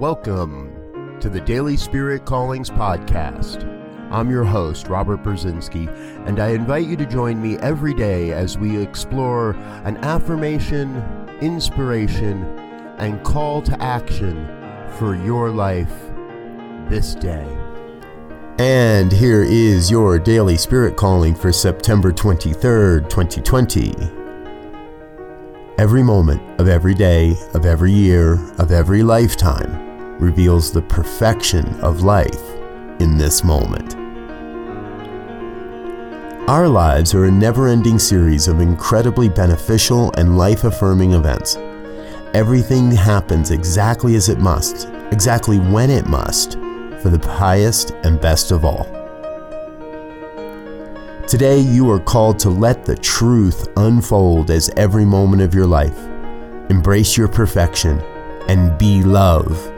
Welcome to the Daily Spirit Callings Podcast. I'm your host, Robert Brzezinski, and I invite you to join me every day as we explore an affirmation, inspiration, and call to action for your life this day. And here is your daily spirit calling for September 23rd, 2020. Every moment of every day, of every year, of every lifetime reveals the perfection of life in this moment. Our lives are a never ending series of incredibly beneficial and life affirming events. Everything happens exactly as it must, exactly when it must, for the highest and best of all. Today, you are called to let the truth unfold as every moment of your life. Embrace your perfection and be love